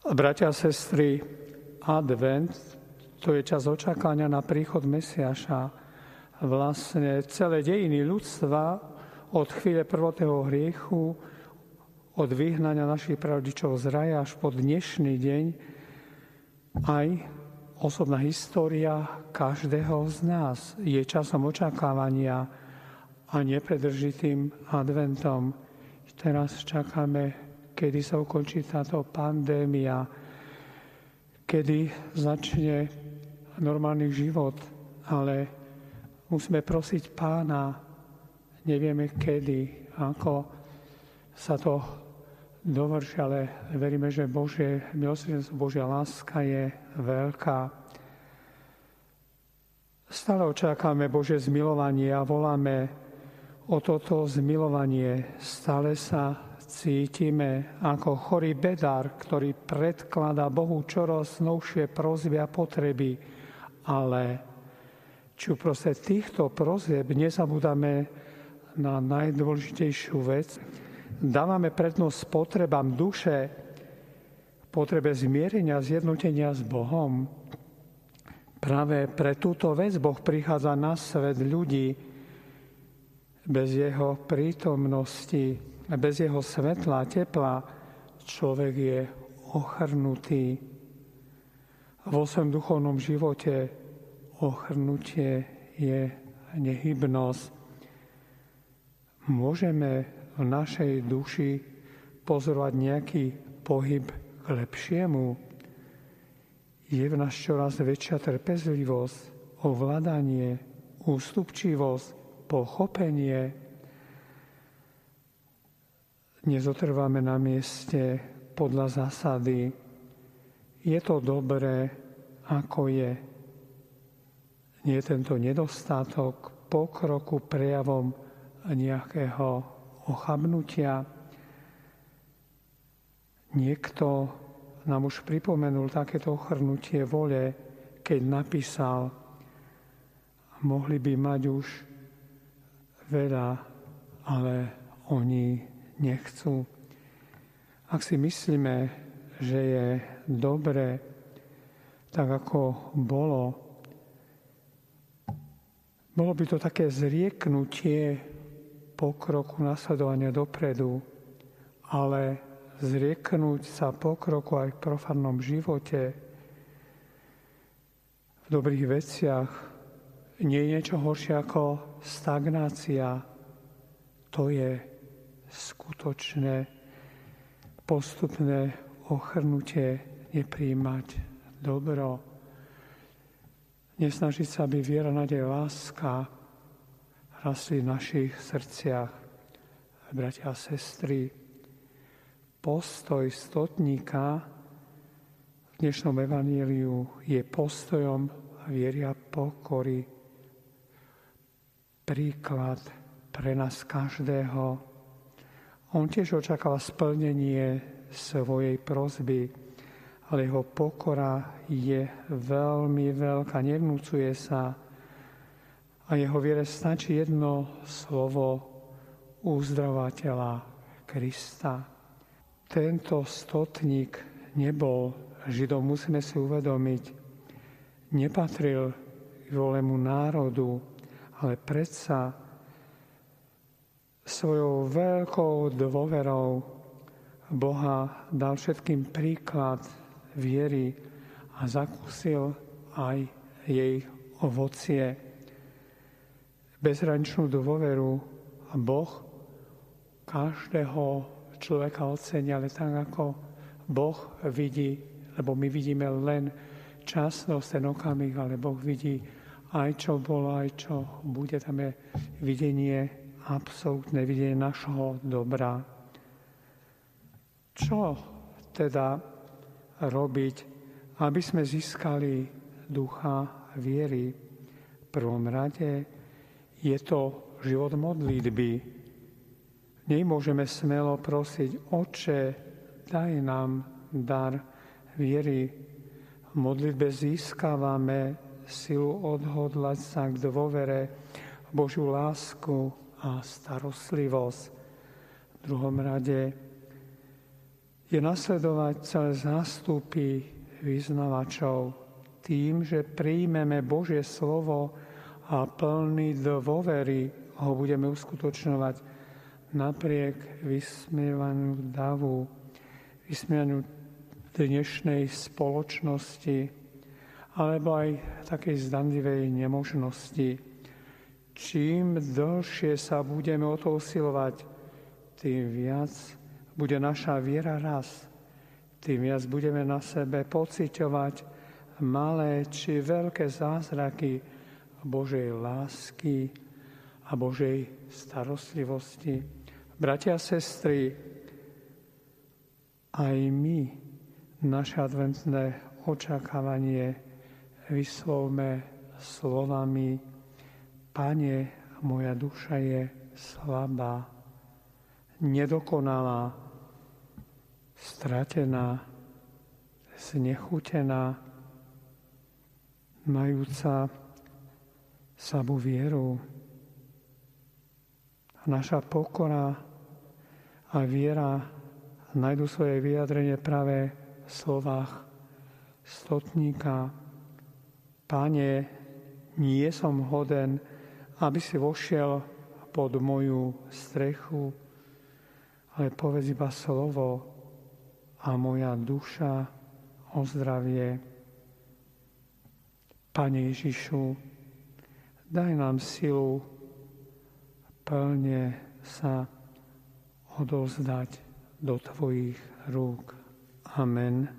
Bratia a sestry, advent, to je čas očakania na príchod Mesiaša. Vlastne celé dejiny ľudstva od chvíle prvotného hriechu, od vyhnania našich pravdičov z raja až po dnešný deň, aj osobná história každého z nás je časom očakávania a nepredržitým adventom. Teraz čakáme kedy sa ukončí táto pandémia, kedy začne normálny život, ale musíme prosiť pána, nevieme kedy, ako sa to dovrši, ale veríme, že Božie milosrdenstvo, Božia láska je veľká. Stále očakáme Bože zmilovanie a voláme o toto zmilovanie. Stále sa cítime ako chorý bedár, ktorý predkladá Bohu čoraz novšie prozby a potreby, ale či proste týchto prozieb nezabúdame na najdôležitejšiu vec. Dávame prednosť potrebám duše, potrebe zmierenia, zjednotenia s Bohom. Práve pre túto vec Boh prichádza na svet ľudí bez jeho prítomnosti bez jeho svetla a tepla človek je ochrnutý. Vo svojom duchovnom živote ochrnutie je nehybnosť. Môžeme v našej duši pozorovať nejaký pohyb k lepšiemu. Je v nás čoraz väčšia trpezlivosť, ovládanie, ústupčivosť, pochopenie, nezotrváme na mieste podľa zásady, je to dobré, ako je. Nie je tento nedostatok pokroku prejavom nejakého ochabnutia. Niekto nám už pripomenul takéto ochrnutie vole, keď napísal, mohli by mať už veľa, ale oni nechcú. Ak si myslíme, že je dobre, tak ako bolo, bolo by to také zrieknutie pokroku nasledovania dopredu, ale zrieknúť sa pokroku aj v profannom živote, v dobrých veciach, nie je niečo horšie ako stagnácia. To je skutočné postupné ochrnutie, nepríjmať dobro, nesnažiť sa, aby viera, nádej, láska rastli v našich srdciach. Bratia a sestry, postoj stotníka v dnešnom evaníliu je postojom viery a pokory. Príklad pre nás každého, on tiež očakáva splnenie svojej prozby, ale jeho pokora je veľmi veľká, nevnúcuje sa a jeho viere stačí jedno slovo uzdravateľa Krista. Tento stotník nebol Židom, musíme si uvedomiť, nepatril k volemu národu, ale predsa svojou veľkou dôverou Boha dal všetkým príklad viery a zakúsil aj jej ovocie. Bezrančnú dôveru Boh každého človeka ocenia, ale tak ako Boh vidí, lebo my vidíme len časnosť, ten okamih, ale Boh vidí aj čo bolo, aj čo bude. Tam je videnie absolútne videnie našho dobra. Čo teda robiť, aby sme získali ducha viery? V prvom rade je to život modlitby. Nej môžeme smelo prosiť, Oče, daj nám dar viery. V modlitbe získavame silu odhodlať sa k dôvere Božiu lásku a starostlivosť. V druhom rade je nasledovať celé zástupy vyznavačov tým, že príjmeme Božie slovo a plný dôvery ho budeme uskutočňovať napriek vysmievaniu davu, vysmievaniu dnešnej spoločnosti, alebo aj takej zdanlivej nemožnosti. Čím dlhšie sa budeme o to usilovať, tým viac bude naša viera raz. Tým viac budeme na sebe pociťovať malé či veľké zázraky Božej lásky a Božej starostlivosti. Bratia a sestry, aj my naše adventné očakávanie vyslovme slovami Pane, moja duša je slabá, nedokonalá, stratená, znechutená, majúca slabú vieru. A naša pokora a viera nájdu svoje vyjadrenie práve v slovách stotníka. Pane, nie som hoden, aby si vošiel pod moju strechu, ale povedz iba slovo a moja duša ozdravie. Pane Ježišu, daj nám silu plne sa odovzdať do Tvojich rúk. Amen.